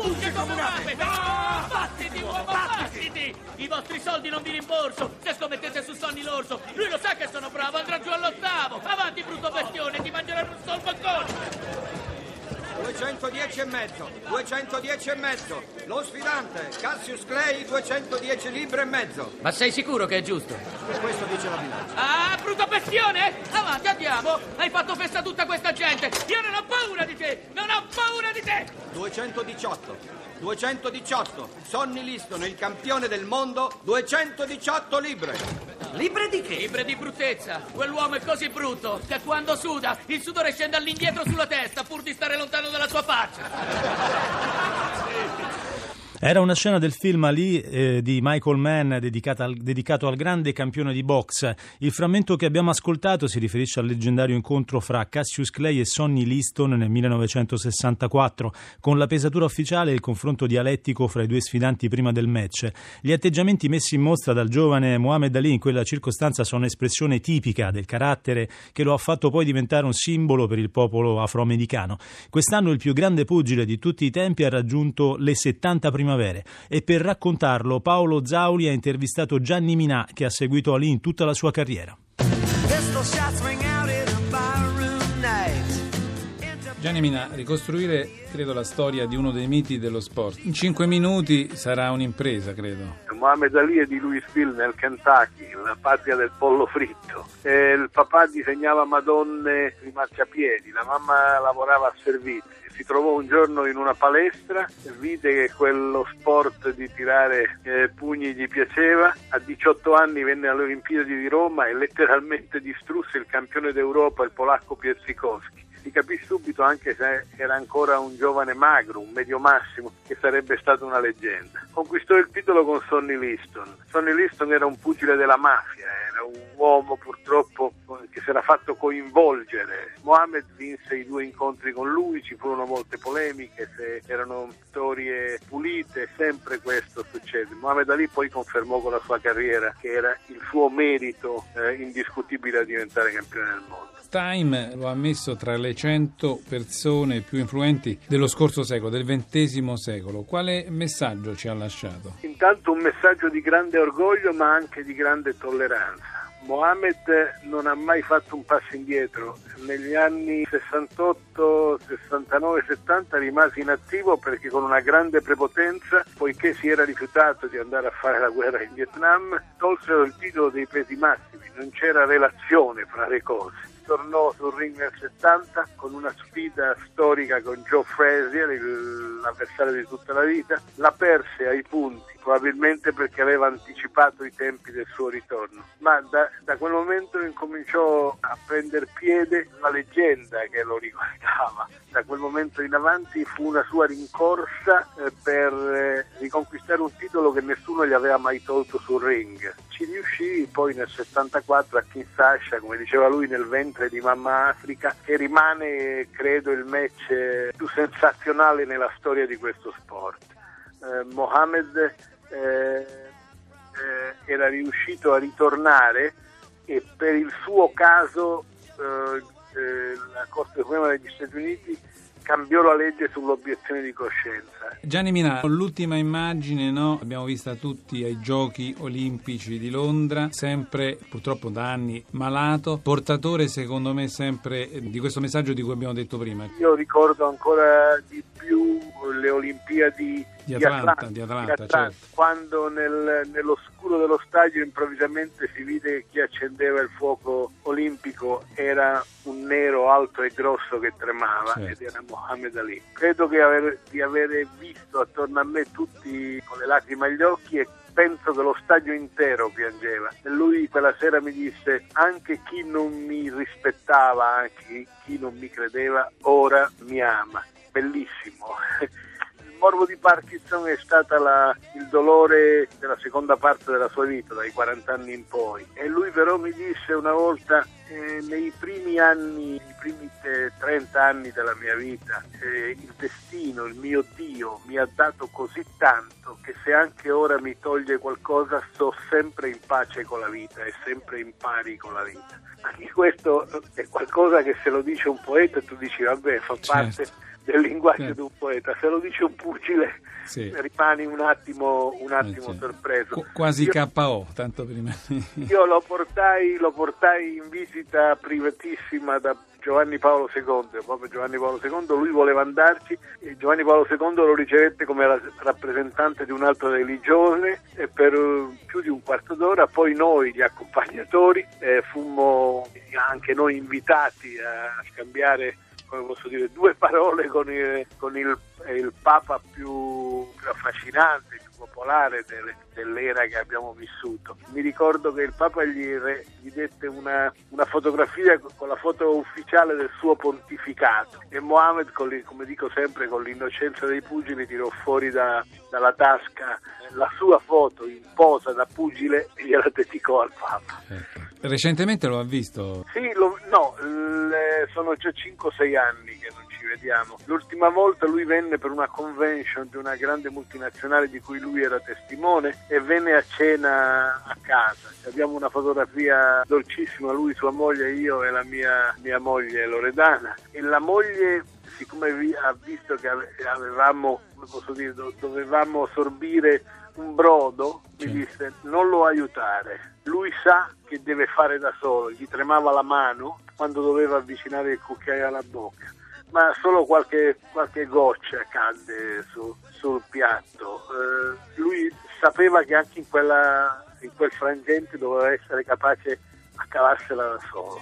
Fugge come un'ape! Battiti, uomo, battiti! I vostri soldi non vi rimborso se scommettete su Sonny l'orso! Lui lo sa che sono bravo, andrà giù all'ottavo! Avanti, brutto bestione, ti mangeranno un sol balcone! 210 e mezzo, 210 e mezzo. Lo sfidante, Cassius Clay, 210 libbre e mezzo. Ma sei sicuro che è giusto? Questo dice la bilancia. Ah, brutto bestione! Avanti, andiamo! Hai fatto festa a tutta questa gente! Io non ho paura di te! Non ho paura di te! 218, 218. Sonny Liston, il campione del mondo, 218 libbre. Libre di che? Libre di bruttezza! Quell'uomo è così brutto che quando suda il sudore scende all'indietro sulla testa pur di stare lontano dalla sua faccia! Era una scena del film Ali eh, di Michael Mann al, dedicato al grande campione di box. Il frammento che abbiamo ascoltato si riferisce al leggendario incontro fra Cassius Clay e Sonny Liston nel 1964, con la pesatura ufficiale e il confronto dialettico fra i due sfidanti prima del match. Gli atteggiamenti messi in mostra dal giovane Muhammad Ali in quella circostanza sono espressione tipica del carattere che lo ha fatto poi diventare un simbolo per il popolo afroamericano. Quest'anno il più grande pugile di tutti i tempi ha raggiunto le 70 prime primavere e per raccontarlo Paolo Zauli ha intervistato Gianni Minà che ha seguito Ali in tutta la sua carriera. Gianni Mina, ricostruire credo la storia di uno dei miti dello sport. In cinque minuti sarà un'impresa, credo. Mohamed Ali è di Louisville nel Kentucky, la patria del pollo fritto. E il papà disegnava madonne di marciapiedi, la mamma lavorava a servizi si trovò un giorno in una palestra, vide che quello sport di tirare eh, pugni gli piaceva, a 18 anni venne alle Olimpiadi di Roma e letteralmente distrusse il campione d'Europa, il polacco Pietrzykowski si capì subito anche se era ancora un giovane magro, un medio massimo, che sarebbe stato una leggenda. Conquistò il titolo con Sonny Liston. Sonny Liston era un pugile della mafia, era un uomo purtroppo che si era fatto coinvolgere. Mohamed vinse i due incontri con lui, ci furono molte polemiche, se erano vittorie pulite, sempre questo succede. Mohamed Ali poi confermò con la sua carriera che era il suo merito eh, indiscutibile a diventare campione del mondo. Time lo ha messo tra le 100 persone più influenti dello scorso secolo, del XX secolo. Quale messaggio ci ha lasciato? Intanto un messaggio di grande orgoglio ma anche di grande tolleranza. Mohamed non ha mai fatto un passo indietro. Negli anni 68, 69, 70 rimase inattivo perché con una grande prepotenza, poiché si era rifiutato di andare a fare la guerra in Vietnam, tolsero il titolo dei pesi massimi, non c'era relazione fra le cose tornò sul ring nel 70 con una sfida storica con Joe Frazier, l'avversario di tutta la vita, la perse ai punti, probabilmente perché aveva anticipato i tempi del suo ritorno, ma da, da quel momento incominciò a prendere piede la leggenda che lo riguardava. Da quel momento in avanti fu una sua rincorsa eh, per eh, riconquistare un titolo che nessuno gli aveva mai tolto sul ring ci riuscì poi nel 74 a Kinshasa, come diceva lui, nel ventre di Mamma Africa, che rimane, credo, il match più sensazionale nella storia di questo sport. Eh, Mohamed eh, eh, era riuscito a ritornare e per il suo caso eh, eh, la Corte Suprema degli Stati Uniti cambiò la legge sull'obiezione di coscienza. Gianni Minà, l'ultima immagine no? l'abbiamo vista tutti ai Giochi Olimpici di Londra, sempre purtroppo da anni malato, portatore secondo me sempre di questo messaggio di cui abbiamo detto prima. Io ricordo ancora di più le Olimpiadi di Atlanta, Atlanta, di Atlanta, di Atlanta certo. quando nel, nell'oscuro dello stadio improvvisamente si vide chi accendeva il fuoco olimpico era un nero alto e grosso che tremava certo. ed era Mohammed Ali. Credo aver, di aver visto attorno a me tutti con le lacrime agli occhi e penso che lo stadio intero piangeva. E lui quella sera mi disse: Anche chi non mi rispettava, anche chi non mi credeva, ora mi ama. Bellissimo. morbo di Parkinson è stato il dolore della seconda parte della sua vita, dai 40 anni in poi. E lui però mi disse una volta, eh, nei primi anni, i primi eh, 30 anni della mia vita, eh, il destino, il mio Dio mi ha dato così tanto che se anche ora mi toglie qualcosa sto sempre in pace con la vita e sempre in pari con la vita. Anche questo è qualcosa che se lo dice un poeta tu dici vabbè fa parte... Del linguaggio Eh. di un poeta. Se lo dice un pugile Sì. rimani un attimo, un attimo Eh, certo. sorpreso. Qu- quasi Io- KO, tanto prima. Io lo portai, lo portai in visita privatissima da Giovanni Paolo II, proprio Giovanni Paolo II, lui voleva andarci e Giovanni Paolo II lo ricevette come ra- rappresentante di un'altra religione e per eh, più di un quarto d'ora poi noi, gli accompagnatori, eh, fummo anche noi invitati a scambiare come posso dire, due parole con il, con il, il Papa più, più affascinante, più popolare delle- dell'era che abbiamo vissuto. Mi ricordo che il Papa gli, gli dette una, una fotografia con la foto ufficiale del suo pontificato e Mohammed, come dico sempre, con l'innocenza dei pugili tirò fuori da- dalla tasca la sua foto in posa da pugile e gliela dedicò al Papa. Certo. Recentemente lo ha visto. Sì, lo- no, le- sono già 5-6 anni che non ci vediamo. L'ultima volta lui venne per una convention di una grande multinazionale di cui lui era testimone e venne a cena a casa. Abbiamo una fotografia dolcissima, lui, sua moglie, io e la mia, mia moglie Loredana. E la moglie, siccome ha visto che ave- avevamo, come posso dire, do- dovevamo sorbire un brodo, mi Sì. disse non lo aiutare. Lui sa che deve fare da solo, gli tremava la mano quando doveva avvicinare il cucchiaio alla bocca, ma solo qualche, qualche goccia cadde su- sul piatto. Eh, lui sapeva che anche in, quella, in quel frangente doveva essere capace a cavarsela da solo.